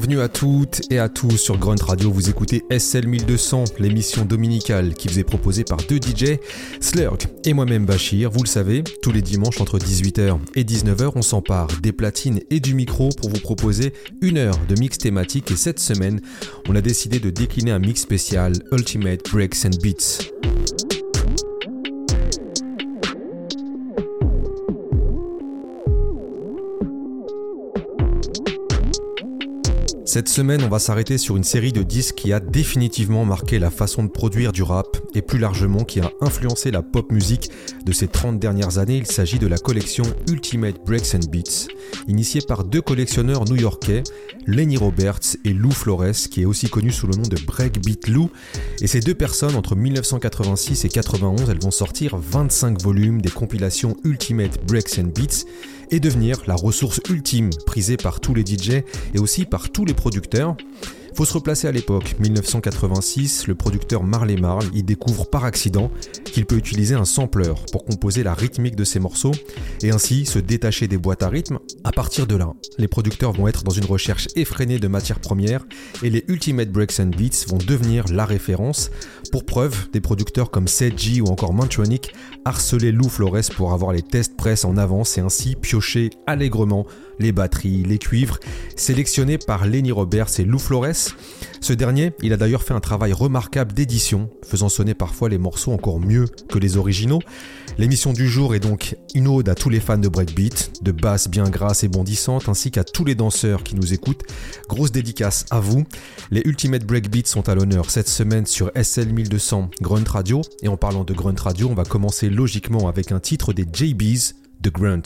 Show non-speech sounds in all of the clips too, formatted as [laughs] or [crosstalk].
Bienvenue à toutes et à tous sur Grunt Radio. Vous écoutez SL 1200, l'émission dominicale qui vous est proposée par deux DJ, Slurk et moi-même Bachir. Vous le savez, tous les dimanches entre 18h et 19h, on s'empare des platines et du micro pour vous proposer une heure de mix thématique. Et cette semaine, on a décidé de décliner un mix spécial Ultimate Breaks and Beats. Cette semaine, on va s'arrêter sur une série de disques qui a définitivement marqué la façon de produire du rap et plus largement qui a influencé la pop musique de ces 30 dernières années. Il s'agit de la collection Ultimate Breaks and Beats, initiée par deux collectionneurs new-yorkais, Lenny Roberts et Lou Flores, qui est aussi connu sous le nom de Breakbeat Lou. Et ces deux personnes, entre 1986 et 91, elles vont sortir 25 volumes des compilations Ultimate Breaks and Beats et devenir la ressource ultime prisée par tous les DJ et aussi par tous les producteurs. Faut se replacer à l'époque, 1986, le producteur Marley Marl y découvre par accident qu'il peut utiliser un sampler pour composer la rythmique de ses morceaux et ainsi se détacher des boîtes à rythme. À partir de là, les producteurs vont être dans une recherche effrénée de matières premières et les Ultimate Breaks and Beats vont devenir la référence. Pour preuve, des producteurs comme Sedgy ou encore Mantronic harcelaient Lou Flores pour avoir les tests presse en avance et ainsi piocher allègrement les batteries, les cuivres, sélectionnés par Lenny Roberts et Lou Flores. Ce dernier, il a d'ailleurs fait un travail remarquable d'édition, faisant sonner parfois les morceaux encore mieux que les originaux. L'émission du jour est donc une ode à tous les fans de breakbeat, de basse bien grasse et bondissante, ainsi qu'à tous les danseurs qui nous écoutent. Grosse dédicace à vous. Les Ultimate Breakbeats sont à l'honneur cette semaine sur SL 1200 Grunt Radio. Et en parlant de Grunt Radio, on va commencer logiquement avec un titre des JBs de Grunt.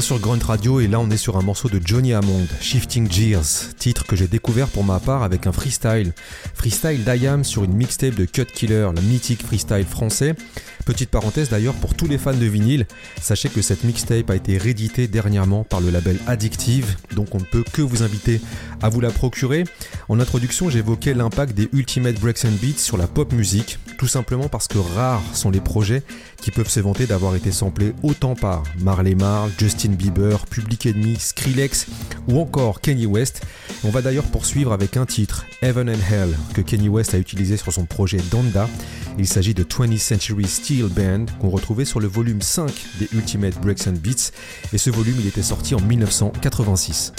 Sur Grunt Radio et là on est sur un morceau de Johnny Hammond, Shifting Gears, titre que j'ai découvert pour ma part avec un freestyle. Freestyle d'Ayam sur une mixtape de Cut Killer, le mythique freestyle français. Petite parenthèse d'ailleurs pour tous les fans de vinyle, sachez que cette mixtape a été rééditée dernièrement par le label Addictive, donc on ne peut que vous inviter à vous la procurer. En introduction, j'évoquais l'impact des Ultimate Breaks and Beats sur la pop musique, tout simplement parce que rares sont les projets qui peuvent se vanter d'avoir été samplés autant par Marley Marl, Justin Bieber, Public Enemy, Skrillex ou encore Kanye West. On va d'ailleurs poursuivre avec un titre, Heaven and Hell, que Kanye West a utilisé sur son projet Donda. Il s'agit de 20th Century Steel Band qu'on retrouvait sur le volume 5 des Ultimate Breaks and Beats et ce volume il était sorti en 1986.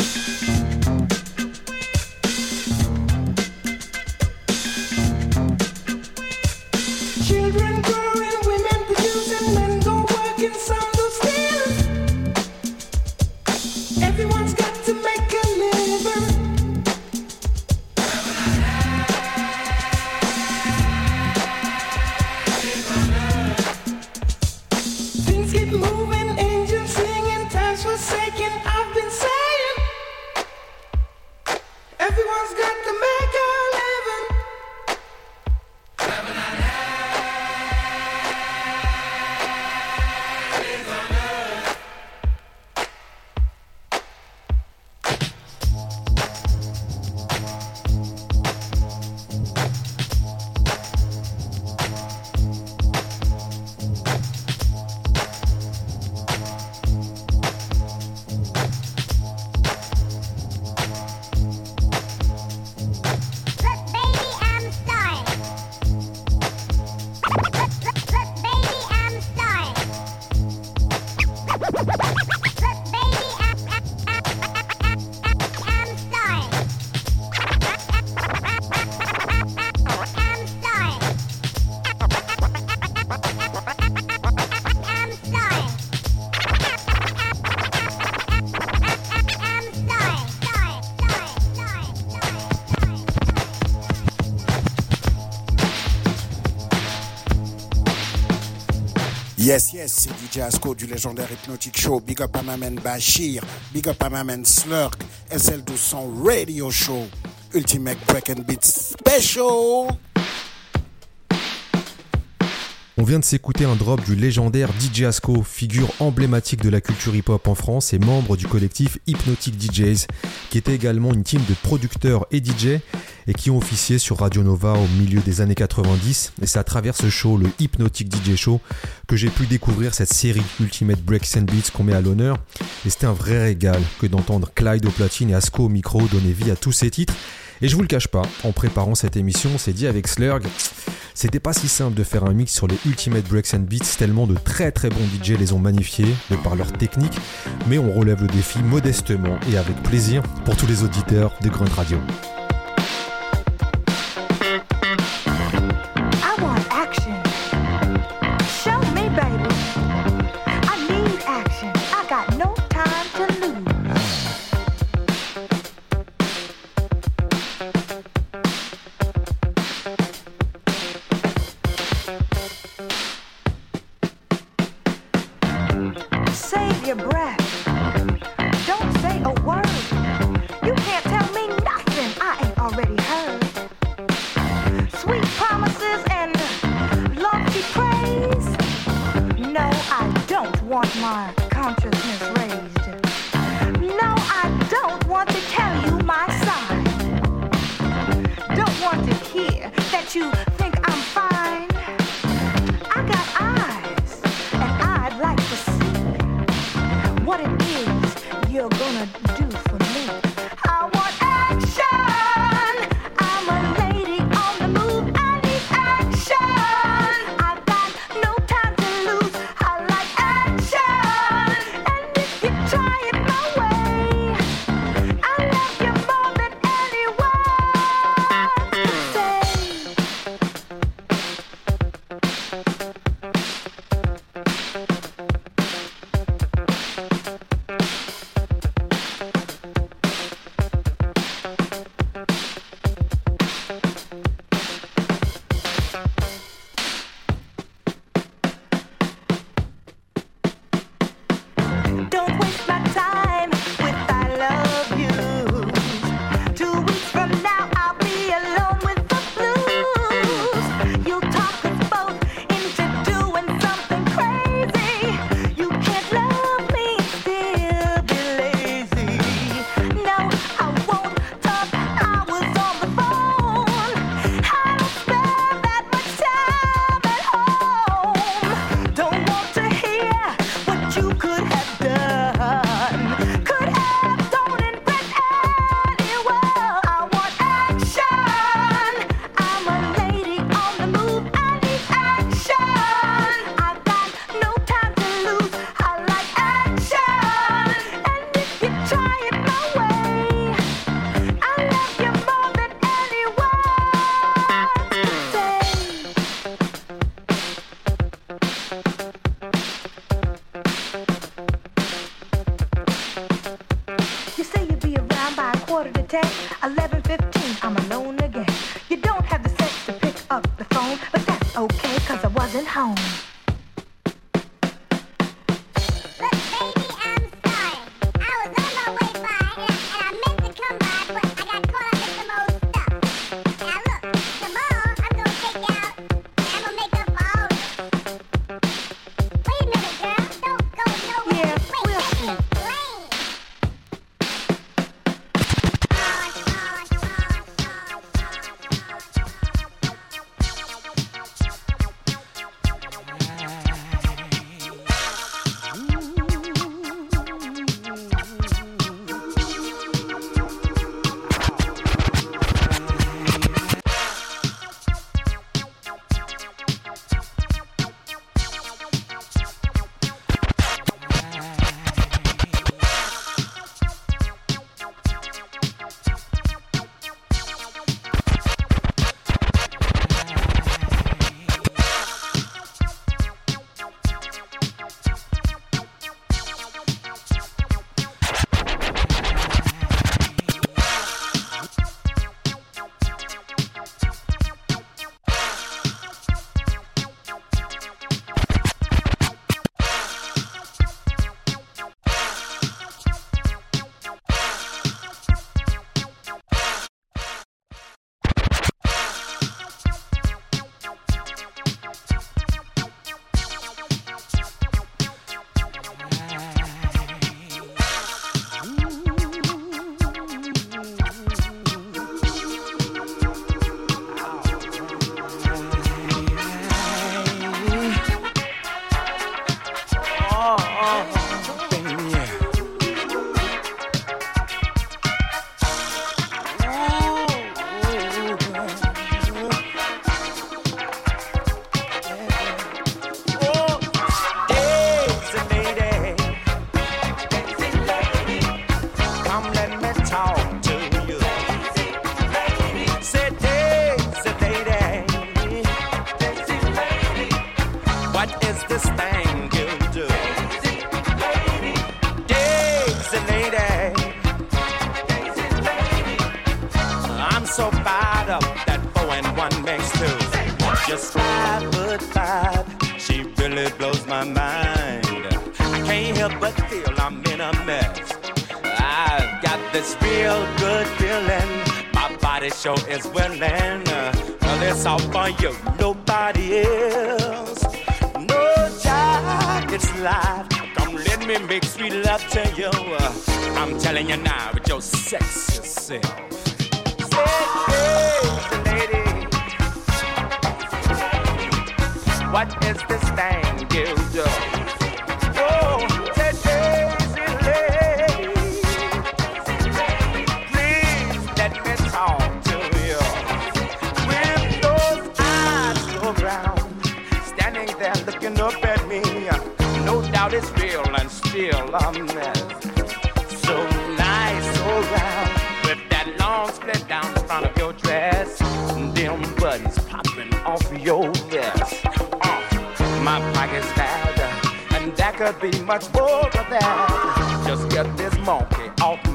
things keep moving. Yes, yes, c'est DJ Asco du légendaire Hypnotic Show. Big up à ma Bashir. Big up à ma Slurk. SL200 Radio Show. Ultimate Break and Beat Special. On vient de s'écouter un drop du légendaire DJ Asco, figure emblématique de la culture hip-hop en France et membre du collectif Hypnotic DJs, qui était également une team de producteurs et DJ et qui ont officié sur Radio Nova au milieu des années 90. Et c'est à travers ce show, le Hypnotic DJ Show, que j'ai pu découvrir cette série Ultimate Breaks and Beats qu'on met à l'honneur. Et c'était un vrai régal que d'entendre Clyde au platine et Asco au micro donner vie à tous ces titres. Et je vous le cache pas, en préparant cette émission, on s'est dit avec Slurg, c'était pas si simple de faire un mix sur les Ultimate Breaks and Beats, tellement de très très bons DJ les ont magnifiés de par leur technique, mais on relève le défi modestement et avec plaisir pour tous les auditeurs de Grunt Radio.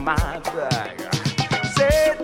my bag. Said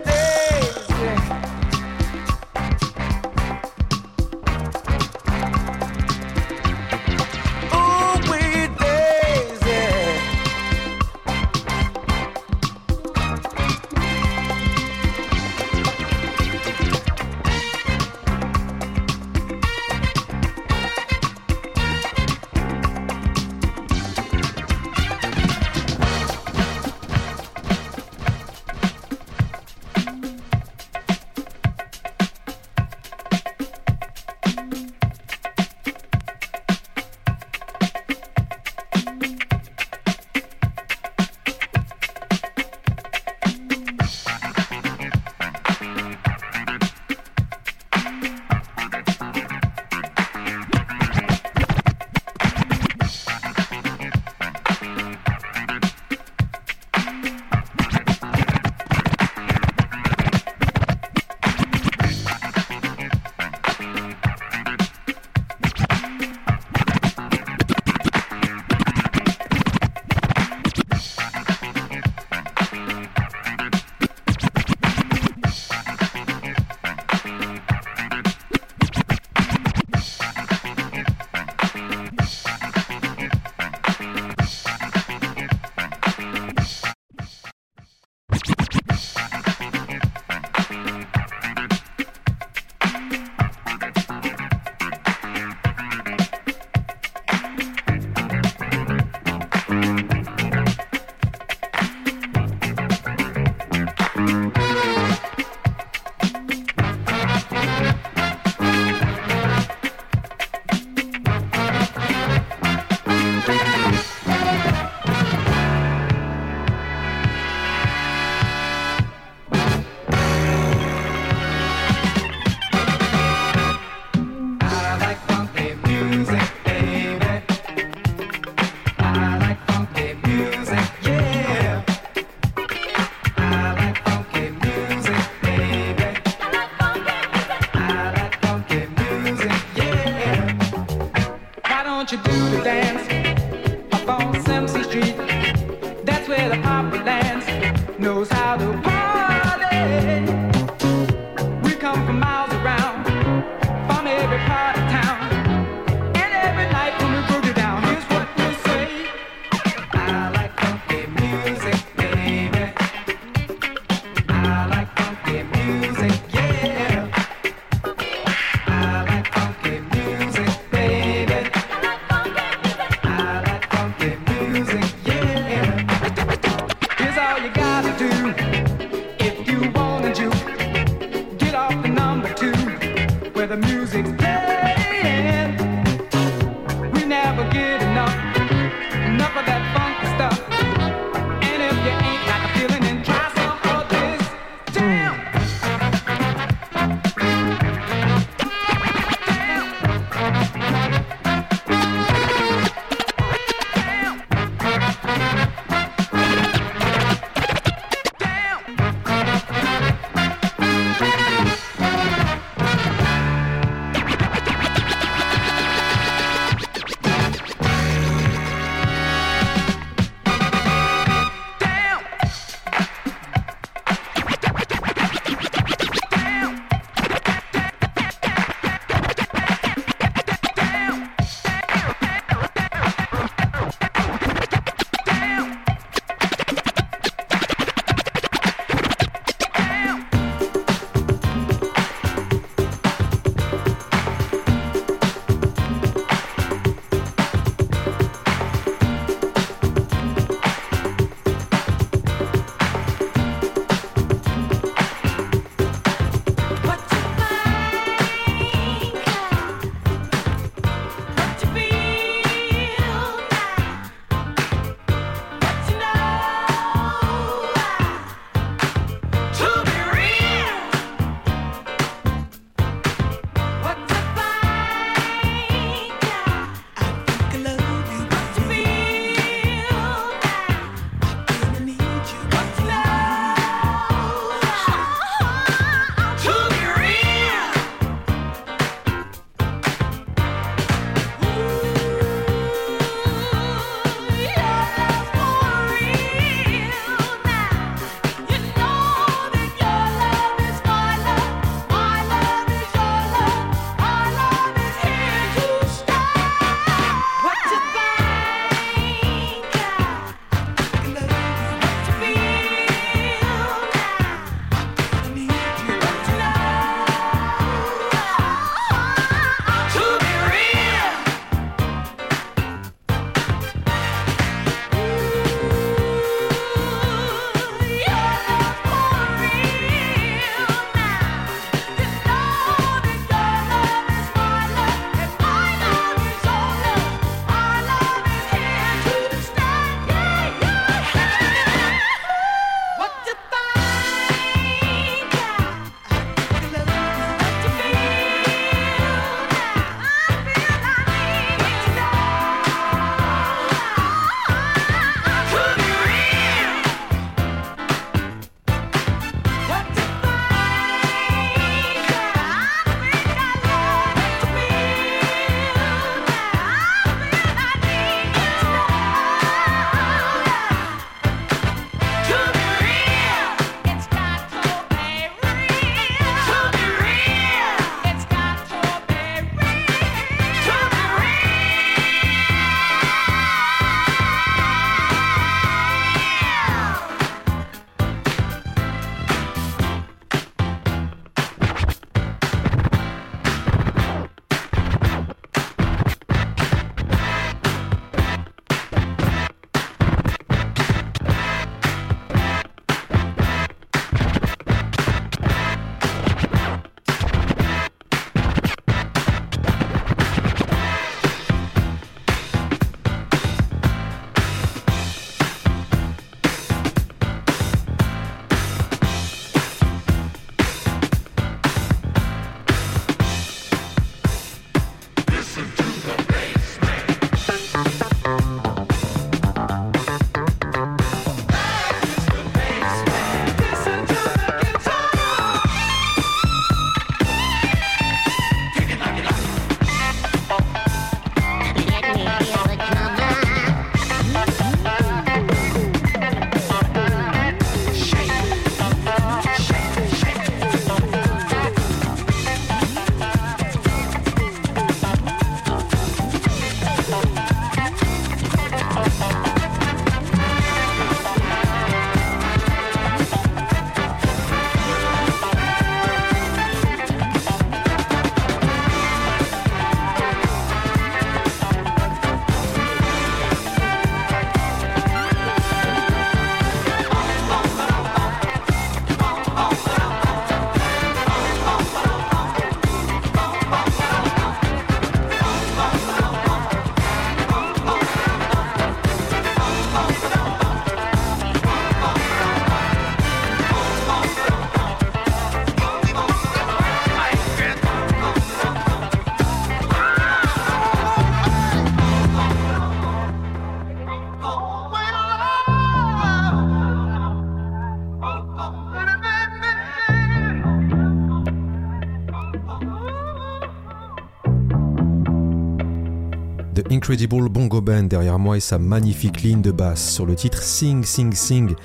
Incredible Bongo Band derrière moi et sa magnifique ligne de basse sur le titre Sing Sing Sing,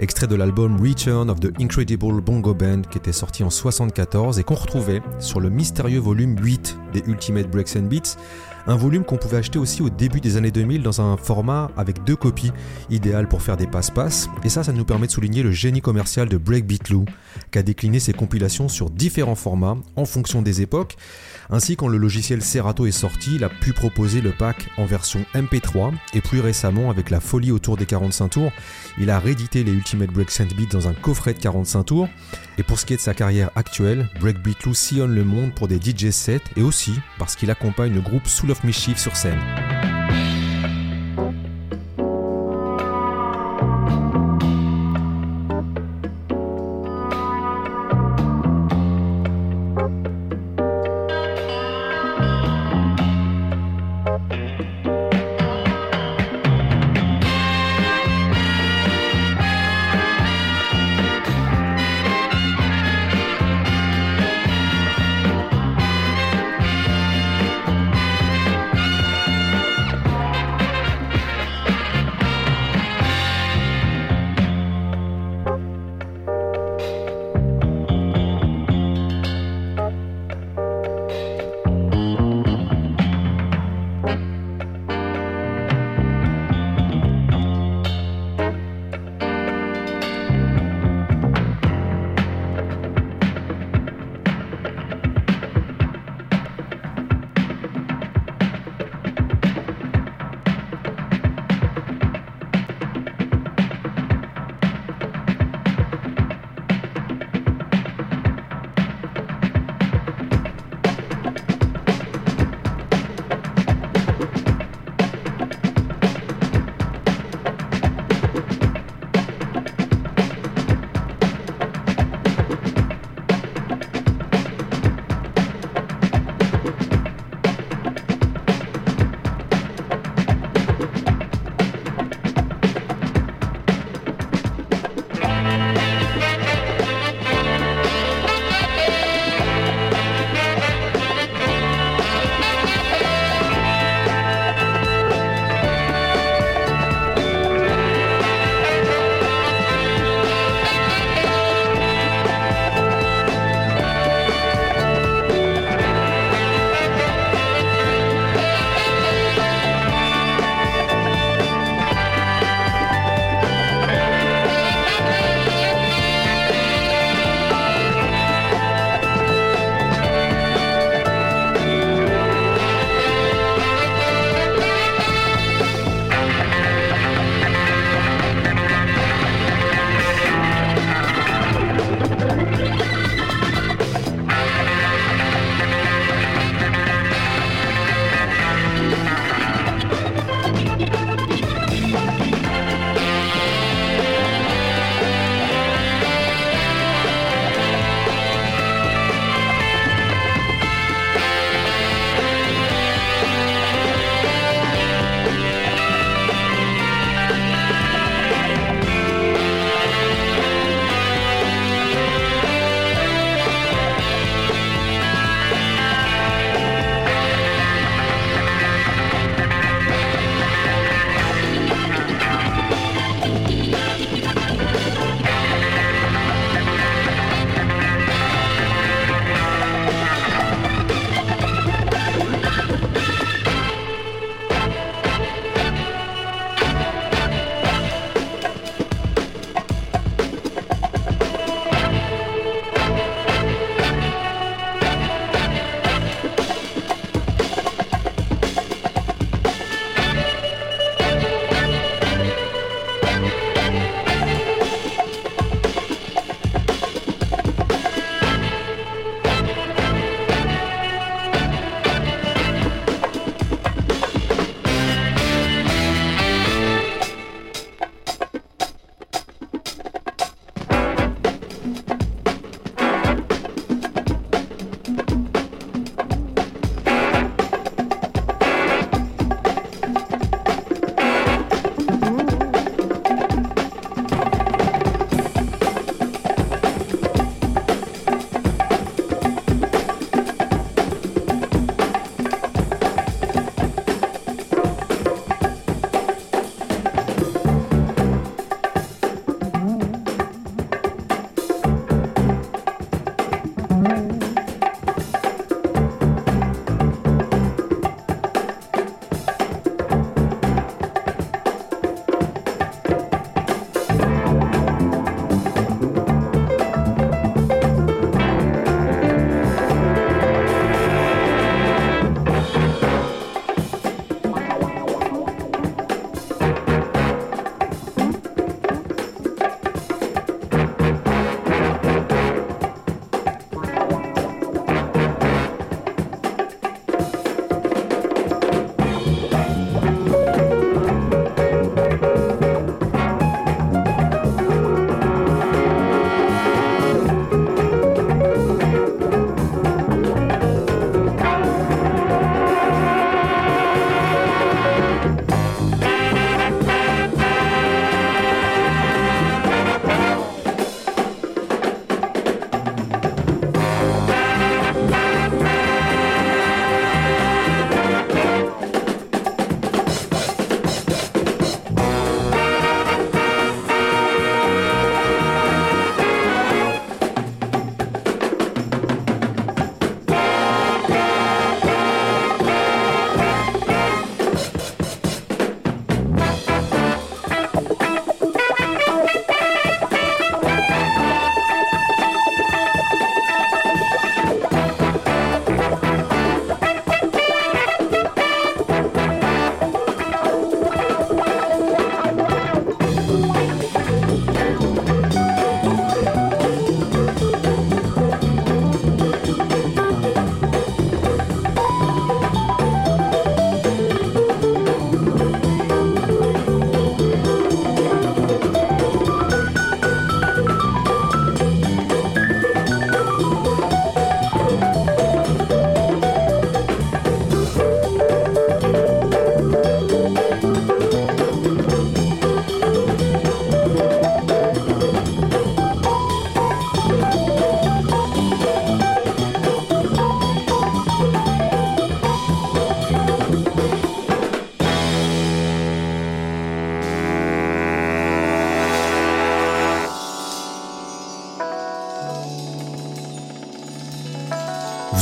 extrait de l'album Return of the Incredible Bongo Band qui était sorti en 74 et qu'on retrouvait sur le mystérieux volume 8 des Ultimate Breaks and Beats, un volume qu'on pouvait acheter aussi au début des années 2000 dans un format avec deux copies, idéal pour faire des passe-passe. Et ça, ça nous permet de souligner le génie commercial de Breakbeat Lou, qui a décliné ses compilations sur différents formats en fonction des époques. Ainsi, quand le logiciel Serato est sorti, il a pu proposer le pack en version MP3 et plus récemment, avec la folie autour des 45 tours, il a réédité les Ultimate Break Beat dans un coffret de 45 tours. Et pour ce qui est de sa carrière actuelle, Breakbeat Lou sillonne le monde pour des DJ sets et aussi parce qu'il accompagne le groupe Soul of Mischief sur scène.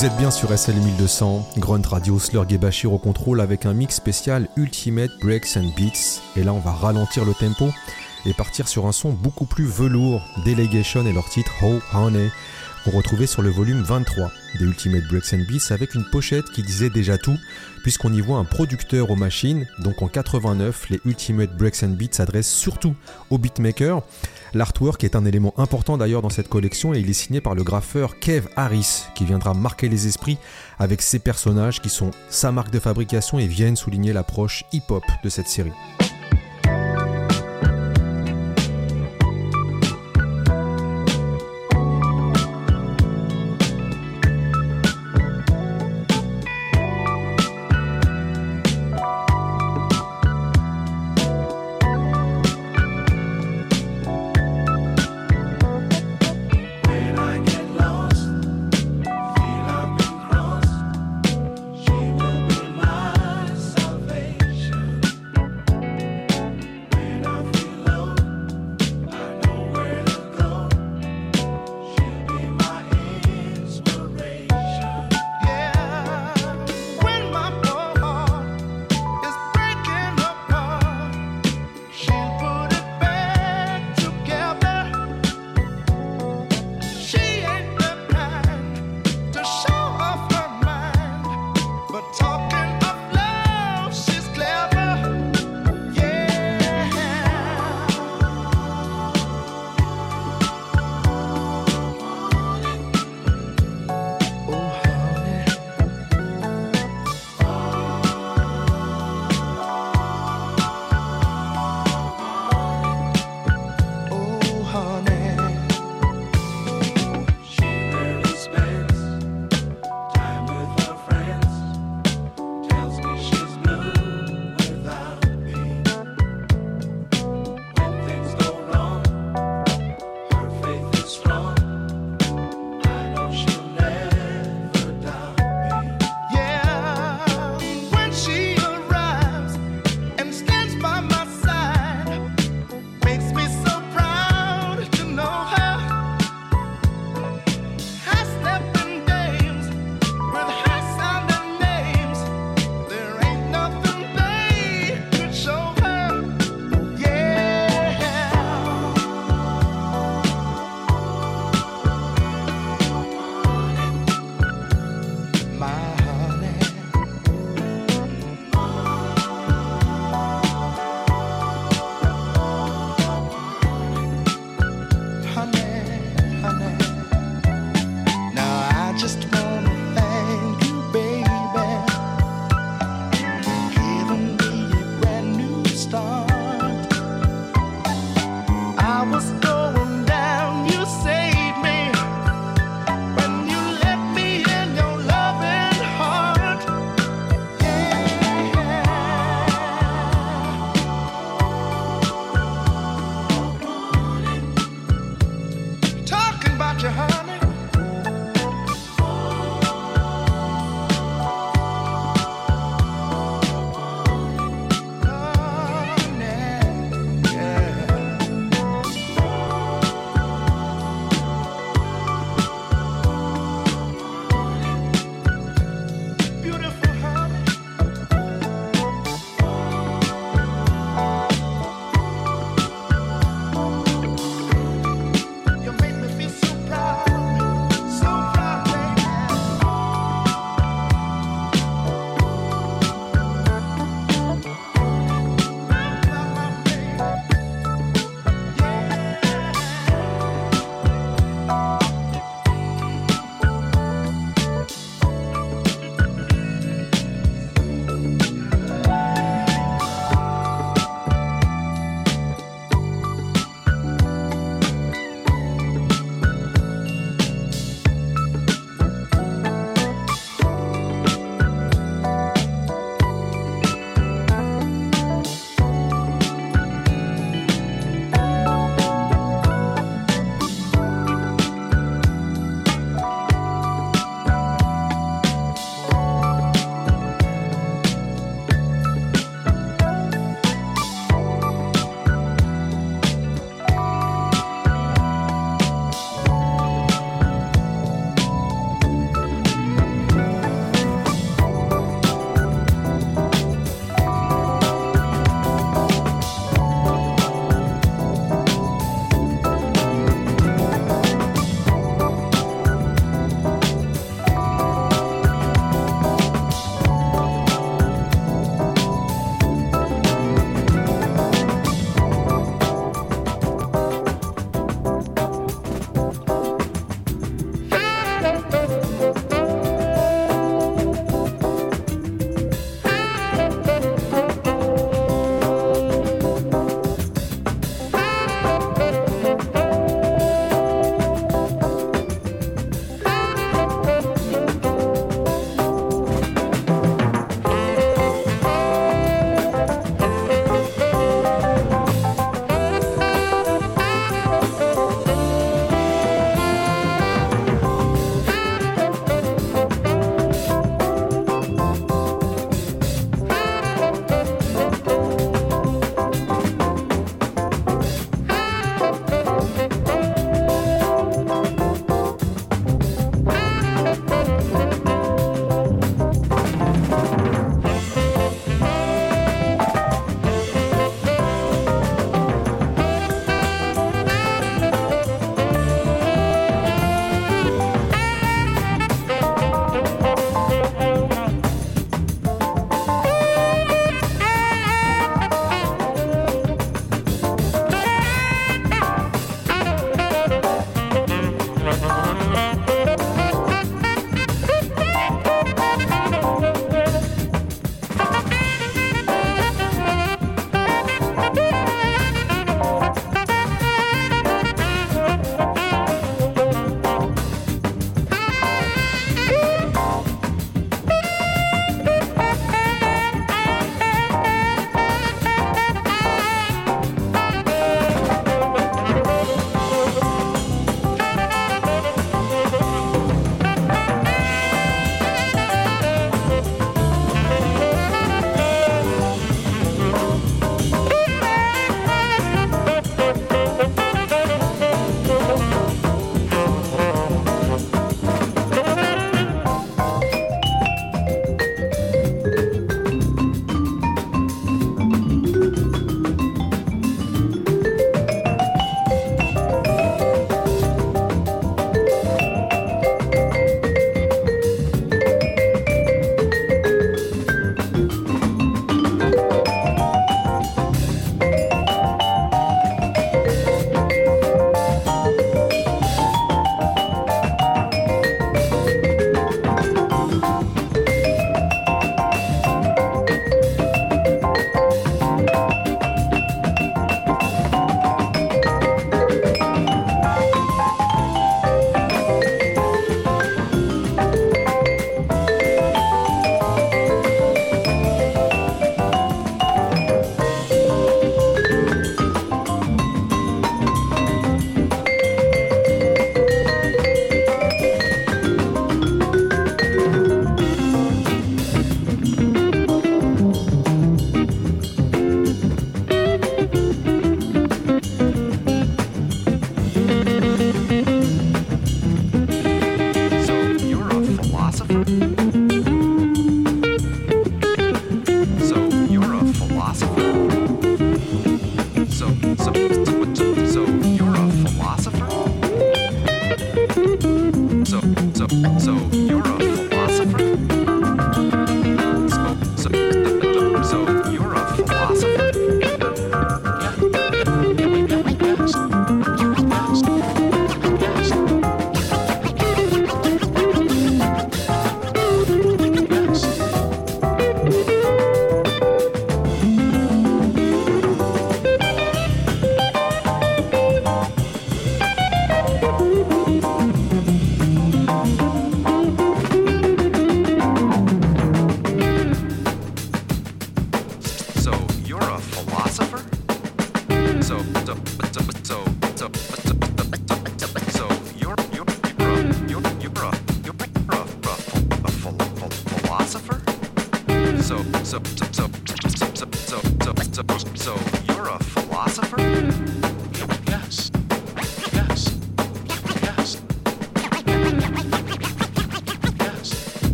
Vous êtes bien sur SL 1200, Grunt Radio, Slurg et Bashir au contrôle avec un mix spécial Ultimate Breaks and Beats. Et là, on va ralentir le tempo et partir sur un son beaucoup plus velours. Delegation et leur titre How Honey qu'on retrouvait sur le volume 23 des Ultimate Breaks and Beats avec une pochette qui disait déjà tout puisqu'on y voit un producteur aux machines. Donc en 89, les Ultimate Breaks and Beats s'adressent surtout aux beatmakers. L'artwork est un élément important d'ailleurs dans cette collection et il est signé par le graffeur Kev Harris qui viendra marquer les esprits avec ses personnages qui sont sa marque de fabrication et viennent souligner l'approche hip-hop de cette série.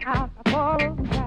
half a.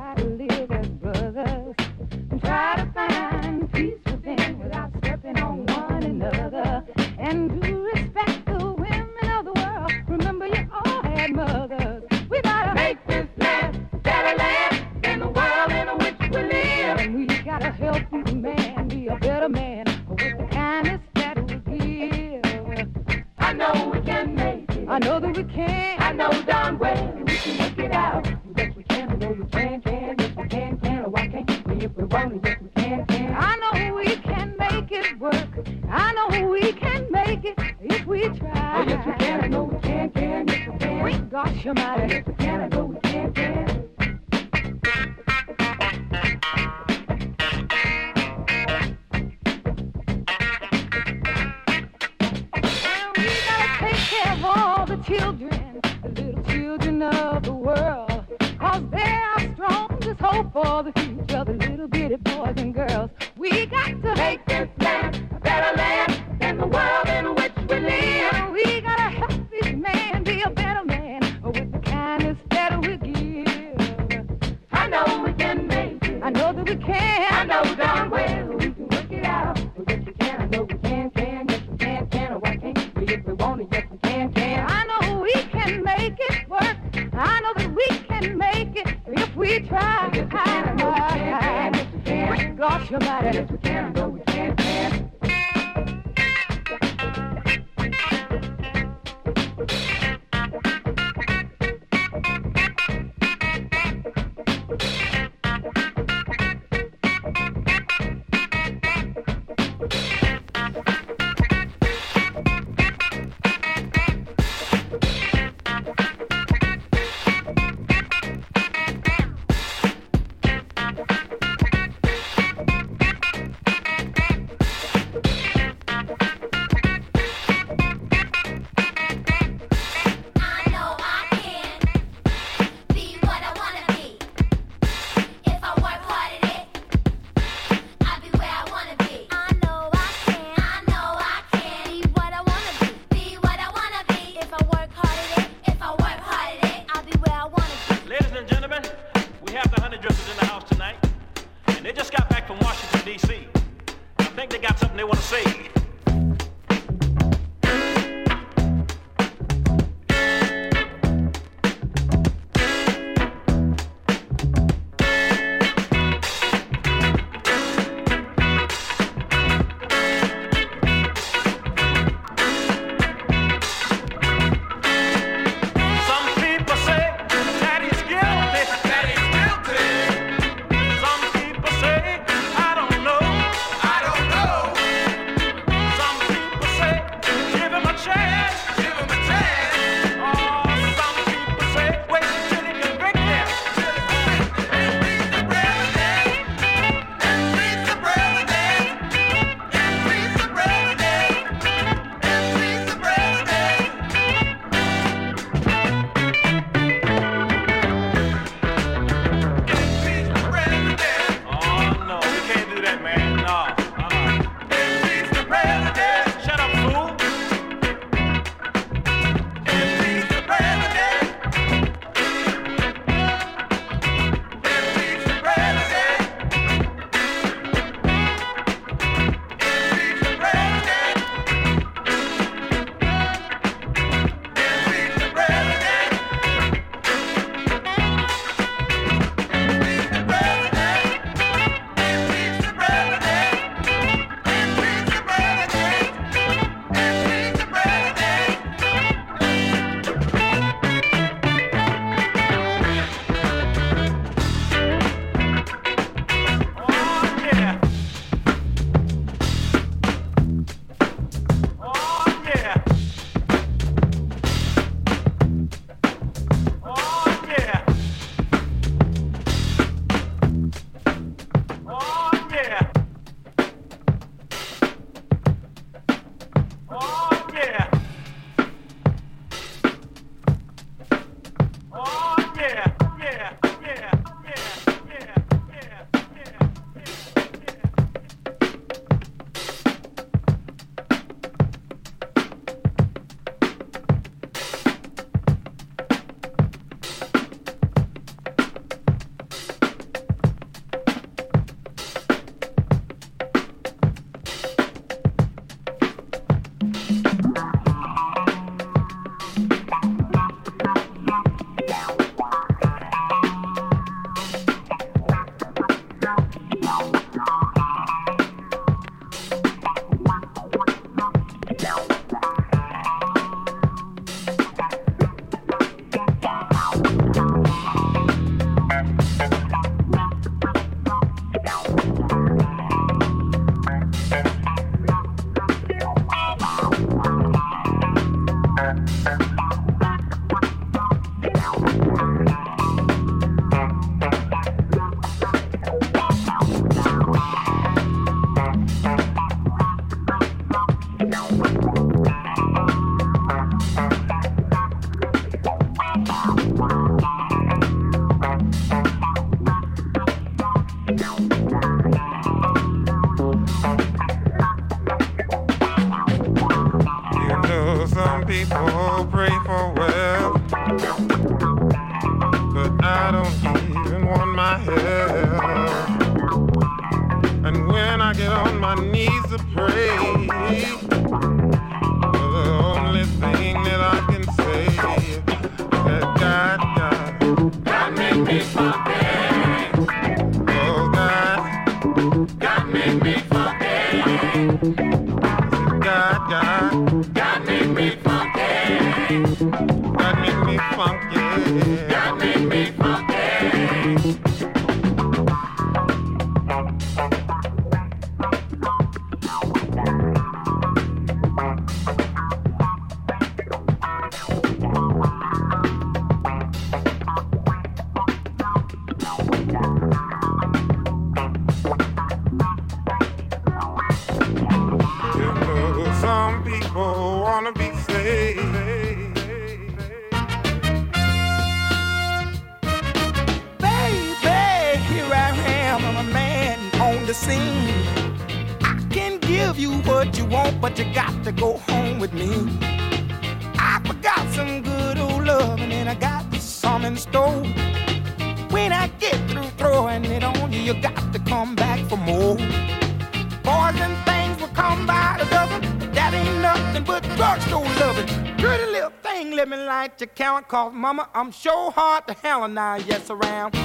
I'm sure hard to hell and I yes around.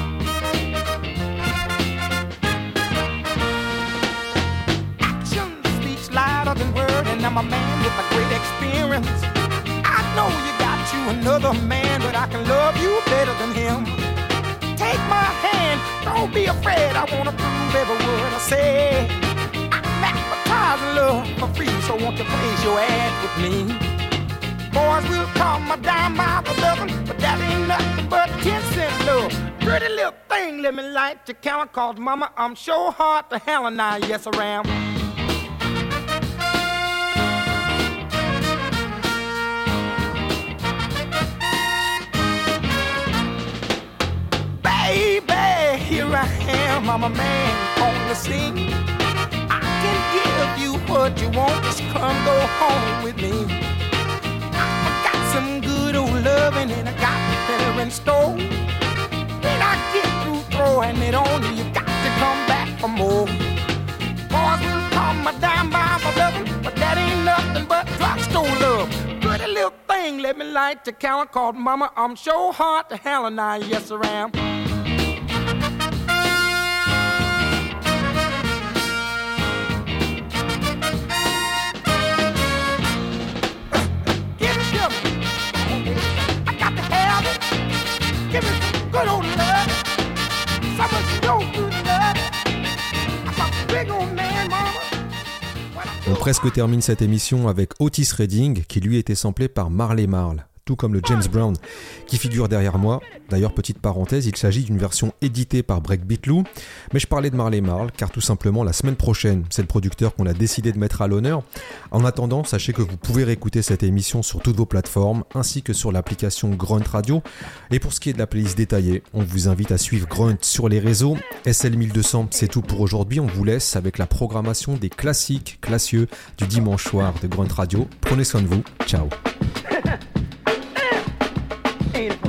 louder than word, and I'm a man with a great experience. I know you got you another man, but I can love you better than him. Take my hand, don't be afraid. I wanna prove every word I say. I'm advertising love for free, so won't you place your ad with me? Boys will call my dime the dozen, but that ain't nothing but ten cent love. Pretty little thing, let me light your count, cause mama, I'm sure hard to hell and I yes around. baby, here I am. I'm a man on the scene. I can give you what you want. Just come go home with me. Loving and I got better in store. When I get through throwing it on you, you got to come back for more. Boys will call my dime by my loving, but that ain't nothing but drugstore love. Pretty little thing, let me light the counter called Mama. I'm sure hard to hell and I, yes, I am. On presque termine cette émission avec Otis Redding, qui lui était samplé par Marley Marl tout comme le James Brown qui figure derrière moi. D'ailleurs, petite parenthèse, il s'agit d'une version éditée par Breakbeat Lou, mais je parlais de Marley Marl car tout simplement la semaine prochaine, c'est le producteur qu'on a décidé de mettre à l'honneur. En attendant, sachez que vous pouvez réécouter cette émission sur toutes vos plateformes ainsi que sur l'application Grunt Radio. Et pour ce qui est de la playlist détaillée, on vous invite à suivre Grunt sur les réseaux. SL1200, c'est tout pour aujourd'hui. On vous laisse avec la programmation des classiques classieux du dimanche soir de Grunt Radio. Prenez soin de vous. Ciao. [laughs] ain't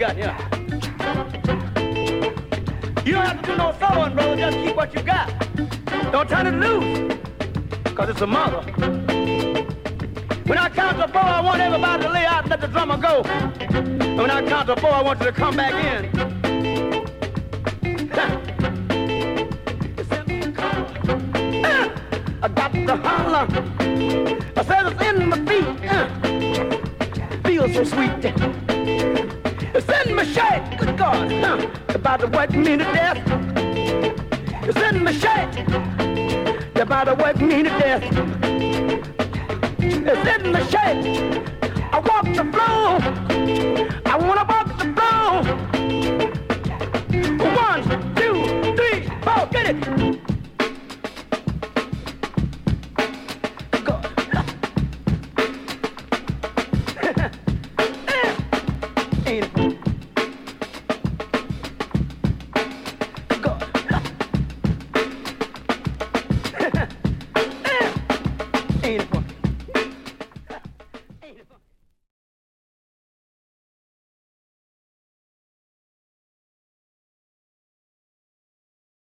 got. You don't have to do no soloing, brother. Just keep what you got. Don't turn it loose, because it's a mother. When I count to four, I want everybody to lay out and let the drummer go. And when I count to four, I want you to come back in.